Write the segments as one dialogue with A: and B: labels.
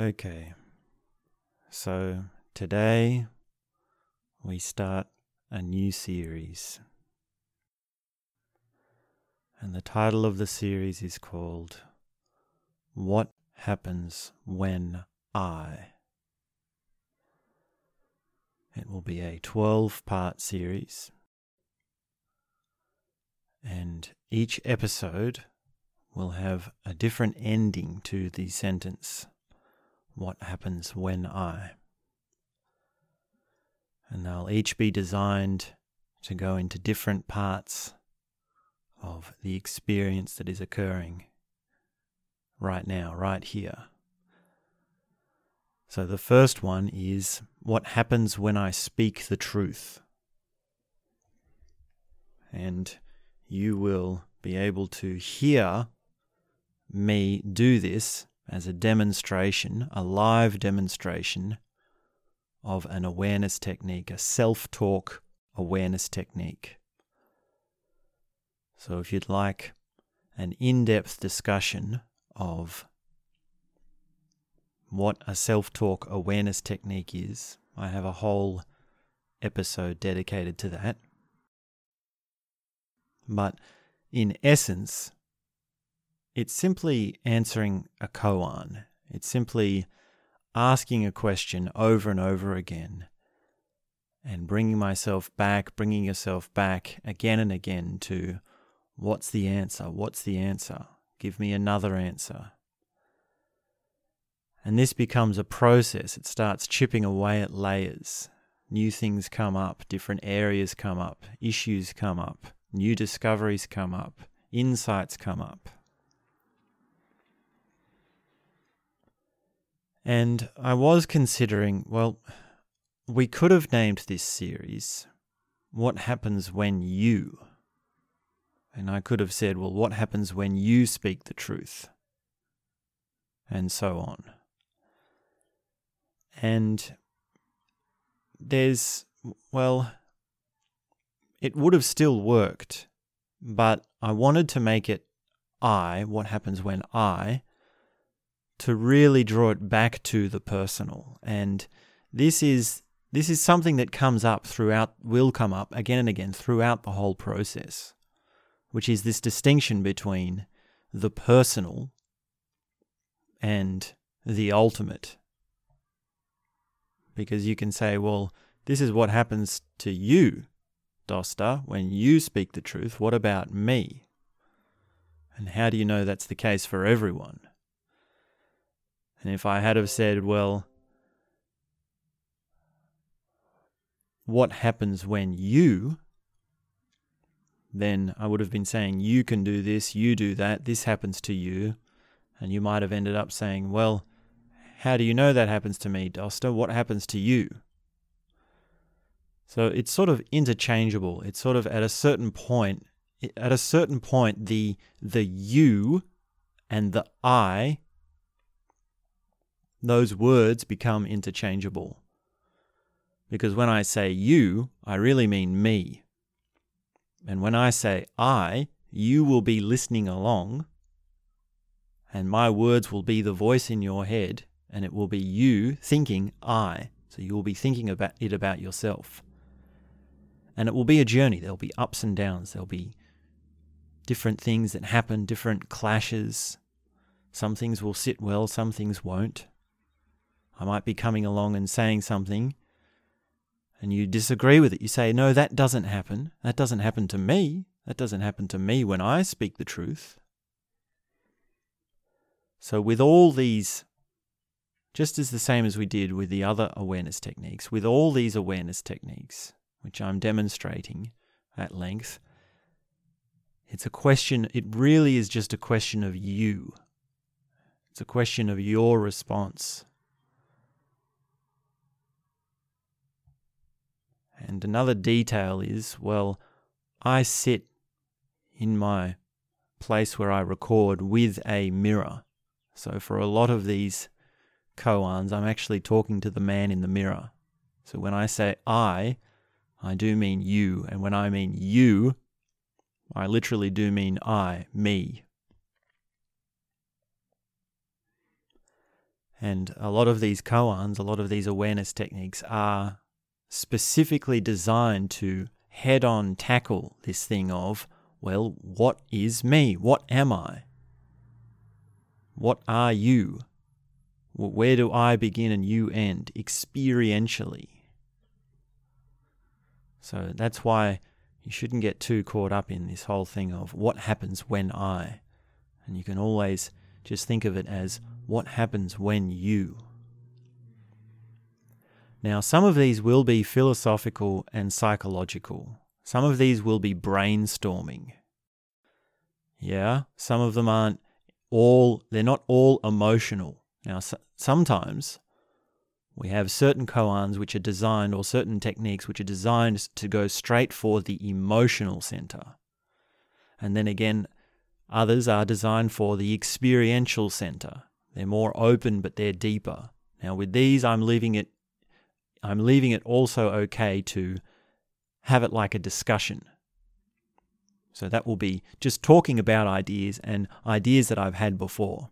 A: Okay, so today we start a new series. And the title of the series is called What Happens When I. It will be a 12 part series, and each episode will have a different ending to the sentence What happens when I? And they'll each be designed to go into different parts of the experience that is occurring right now, right here. So the first one is what happens when I speak the truth. And you will be able to hear me do this as a demonstration, a live demonstration of an awareness technique, a self talk awareness technique. So, if you'd like an in depth discussion of what a self talk awareness technique is, I have a whole episode dedicated to that. But in essence, it's simply answering a koan. It's simply asking a question over and over again and bringing myself back, bringing yourself back again and again to what's the answer? What's the answer? Give me another answer. And this becomes a process. It starts chipping away at layers. New things come up, different areas come up, issues come up, new discoveries come up, insights come up. And I was considering, well, we could have named this series What Happens When You. And I could have said, well, what happens when you speak the truth? And so on. And there's, well, it would have still worked, but I wanted to make it I, what happens when I, to really draw it back to the personal. And this is this is something that comes up throughout will come up again and again throughout the whole process, which is this distinction between the personal and the ultimate. Because you can say, well, this is what happens to you, Dosta, when you speak the truth. What about me? And how do you know that's the case for everyone? And if I had have said, well, what happens when you, then I would have been saying, you can do this, you do that, this happens to you. And you might have ended up saying, well, how do you know that happens to me, Dosta? What happens to you? So it's sort of interchangeable. It's sort of at a certain point, at a certain point, the the you and the I those words become interchangeable. Because when I say you, I really mean me. And when I say I, you will be listening along, and my words will be the voice in your head, and it will be you thinking I. So you will be thinking about it about yourself. And it will be a journey. There'll be ups and downs. There'll be different things that happen, different clashes. Some things will sit well, some things won't. I might be coming along and saying something and you disagree with it. You say, No, that doesn't happen. That doesn't happen to me. That doesn't happen to me when I speak the truth. So, with all these, just as the same as we did with the other awareness techniques, with all these awareness techniques, which I'm demonstrating at length, it's a question, it really is just a question of you. It's a question of your response And another detail is well, I sit in my place where I record with a mirror. So for a lot of these koans, I'm actually talking to the man in the mirror. So when I say I, I do mean you. And when I mean you, I literally do mean I, me. And a lot of these koans, a lot of these awareness techniques are specifically designed to head on tackle this thing of, well, what is me? What am I? What are you? Where do I begin and you end experientially? So that's why you shouldn't get too caught up in this whole thing of what happens when I. And you can always just think of it as what happens when you. Now, some of these will be philosophical and psychological. Some of these will be brainstorming. Yeah, some of them aren't all, they're not all emotional. Now, so, sometimes we have certain koans which are designed, or certain techniques which are designed to go straight for the emotional center. And then again, others are designed for the experiential center. They're more open, but they're deeper. Now, with these, I'm leaving it. I'm leaving it also okay to have it like a discussion. So that will be just talking about ideas and ideas that I've had before.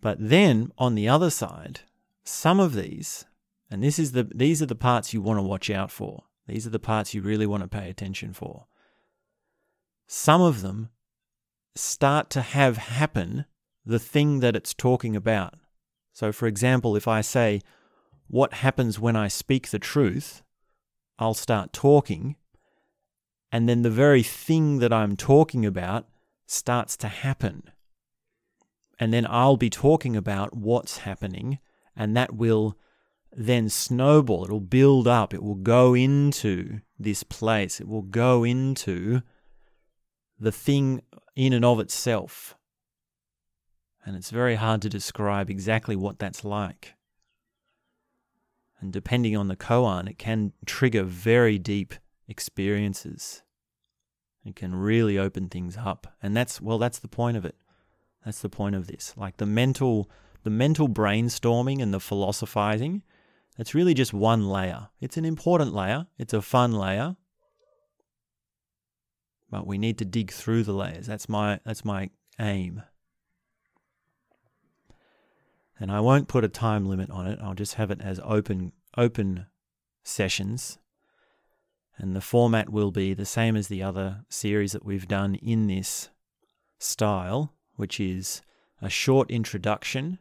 A: But then on the other side, some of these, and this is the these are the parts you want to watch out for. These are the parts you really want to pay attention for. Some of them start to have happen the thing that it's talking about. So, for example, if I say, What happens when I speak the truth? I'll start talking, and then the very thing that I'm talking about starts to happen. And then I'll be talking about what's happening, and that will then snowball. It'll build up. It will go into this place. It will go into the thing in and of itself and it's very hard to describe exactly what that's like. And depending on the koan, it can trigger very deep experiences. It can really open things up. And that's well that's the point of it. That's the point of this. Like the mental the mental brainstorming and the philosophizing, that's really just one layer. It's an important layer, it's a fun layer. But we need to dig through the layers. That's my that's my aim. And I won't put a time limit on it. I'll just have it as open open sessions. And the format will be the same as the other series that we've done in this style, which is a short introduction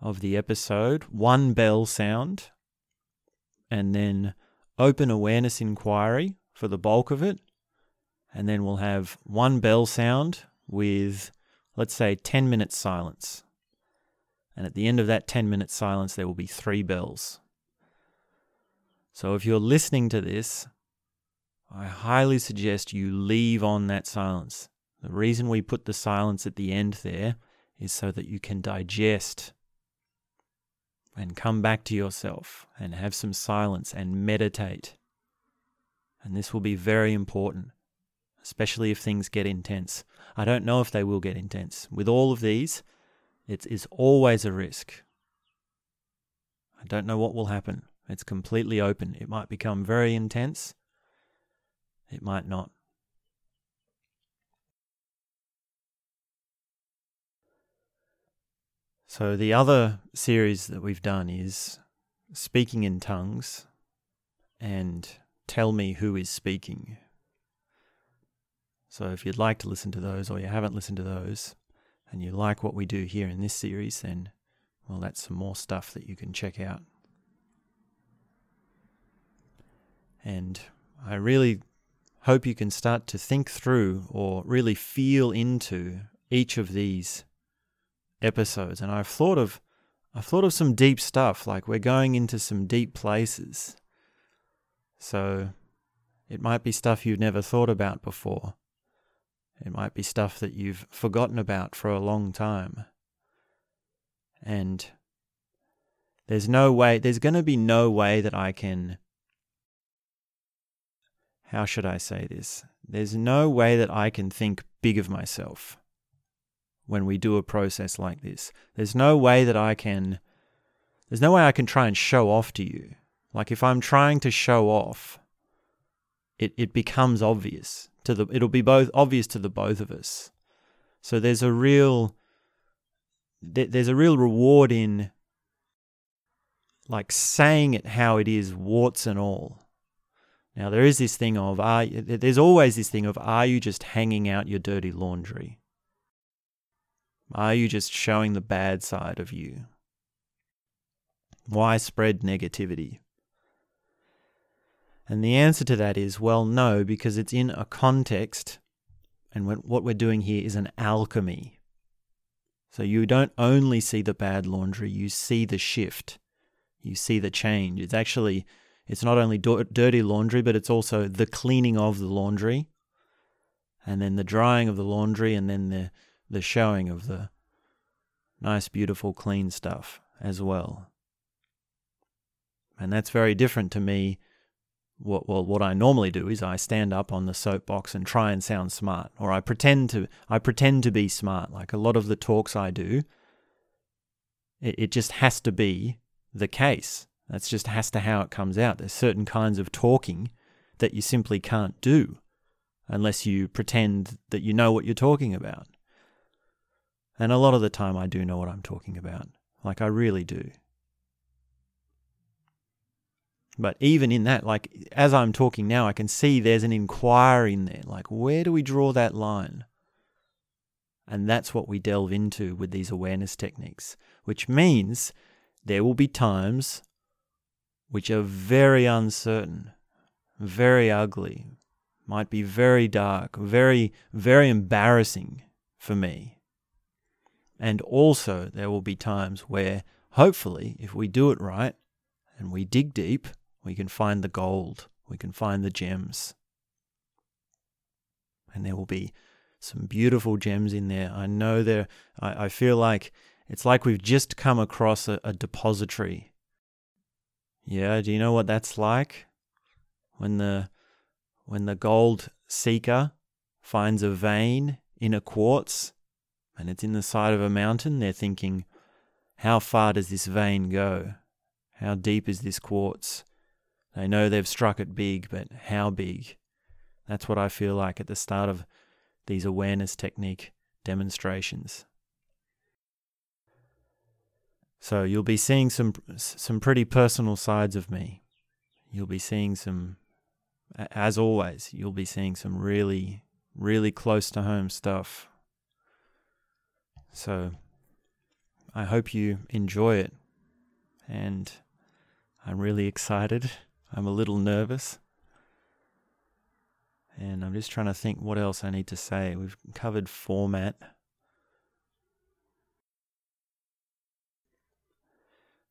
A: of the episode, one bell sound, and then open awareness inquiry for the bulk of it. And then we'll have one bell sound with, let's say, 10 minutes silence. And at the end of that 10 minute silence, there will be three bells. So if you're listening to this, I highly suggest you leave on that silence. The reason we put the silence at the end there is so that you can digest and come back to yourself and have some silence and meditate. And this will be very important, especially if things get intense. I don't know if they will get intense. With all of these, it is always a risk. I don't know what will happen. It's completely open. It might become very intense. It might not. So, the other series that we've done is Speaking in Tongues and Tell Me Who is Speaking. So, if you'd like to listen to those or you haven't listened to those, and you like what we do here in this series, then, well, that's some more stuff that you can check out. And I really hope you can start to think through or really feel into each of these episodes. And I've thought of I've thought of some deep stuff, like we're going into some deep places. So it might be stuff you've never thought about before. It might be stuff that you've forgotten about for a long time. And there's no way, there's going to be no way that I can. How should I say this? There's no way that I can think big of myself when we do a process like this. There's no way that I can. There's no way I can try and show off to you. Like if I'm trying to show off, it, it becomes obvious to the it'll be both obvious to the both of us. So there's a real there's a real reward in like saying it how it is, warts and all. Now there is this thing of are there's always this thing of are you just hanging out your dirty laundry? Are you just showing the bad side of you? Why spread negativity? And the answer to that is well, no, because it's in a context, and what we're doing here is an alchemy. So you don't only see the bad laundry, you see the shift, you see the change. It's actually, it's not only do- dirty laundry, but it's also the cleaning of the laundry, and then the drying of the laundry, and then the, the showing of the nice, beautiful, clean stuff as well. And that's very different to me what well what I normally do is I stand up on the soapbox and try and sound smart or I pretend to I pretend to be smart. Like a lot of the talks I do it, it just has to be the case. That's just has to how it comes out. There's certain kinds of talking that you simply can't do unless you pretend that you know what you're talking about. And a lot of the time I do know what I'm talking about. Like I really do but even in that, like as I'm talking now, I can see there's an inquiry in there. Like, where do we draw that line? And that's what we delve into with these awareness techniques, which means there will be times which are very uncertain, very ugly, might be very dark, very, very embarrassing for me. And also, there will be times where, hopefully, if we do it right and we dig deep, we can find the gold, we can find the gems. And there will be some beautiful gems in there. I know there, I, I feel like it's like we've just come across a, a depository. Yeah, do you know what that's like? When the when the gold seeker finds a vein in a quartz and it's in the side of a mountain, they're thinking, how far does this vein go? How deep is this quartz? They know they've struck it big, but how big? That's what I feel like at the start of these awareness technique demonstrations. So you'll be seeing some some pretty personal sides of me. You'll be seeing some as always, you'll be seeing some really really close to home stuff. So I hope you enjoy it and I'm really excited I'm a little nervous. And I'm just trying to think what else I need to say. We've covered format.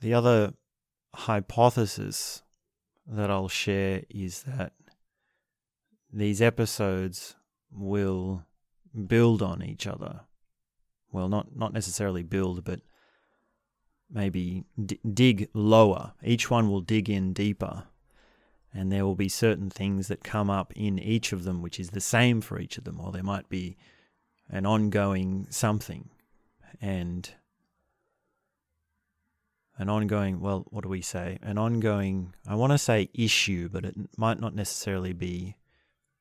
A: The other hypothesis that I'll share is that these episodes will build on each other. Well, not not necessarily build, but maybe d- dig lower. Each one will dig in deeper and there will be certain things that come up in each of them which is the same for each of them, or there might be an ongoing something and an ongoing, well, what do we say? An ongoing, I want to say issue, but it might not necessarily be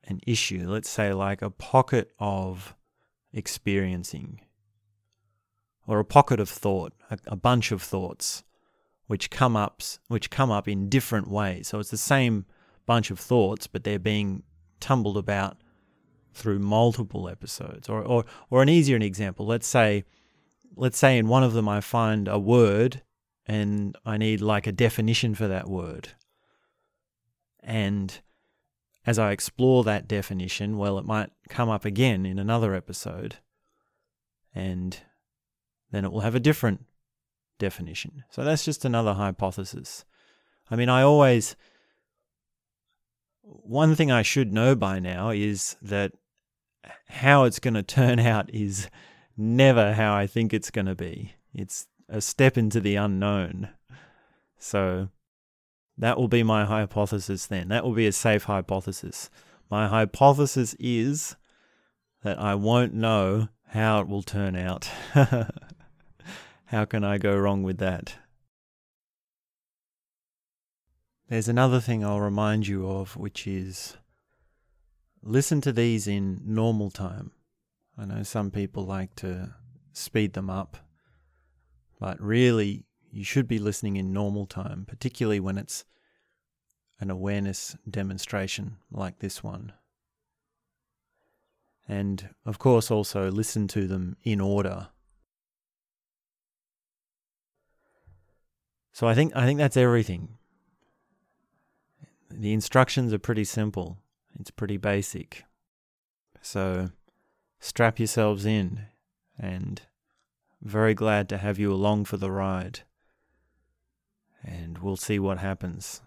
A: an issue. Let's say like a pocket of experiencing or a pocket of thought, a, a bunch of thoughts which come up which come up in different ways. So it's the same bunch of thoughts, but they're being tumbled about through multiple episodes. Or or or an easier example, let's say let's say in one of them I find a word and I need like a definition for that word. And as I explore that definition, well, it might come up again in another episode. And then it will have a different definition. So that's just another hypothesis. I mean, I always. One thing I should know by now is that how it's going to turn out is never how I think it's going to be. It's a step into the unknown. So that will be my hypothesis then. That will be a safe hypothesis. My hypothesis is that I won't know how it will turn out. How can I go wrong with that? There's another thing I'll remind you of, which is listen to these in normal time. I know some people like to speed them up, But really, you should be listening in normal time, particularly when it's an awareness demonstration like this one. And of course, also listen to them in order. So I think I think that's everything. The instructions are pretty simple. It's pretty basic. So strap yourselves in and very glad to have you along for the ride. And we'll see what happens.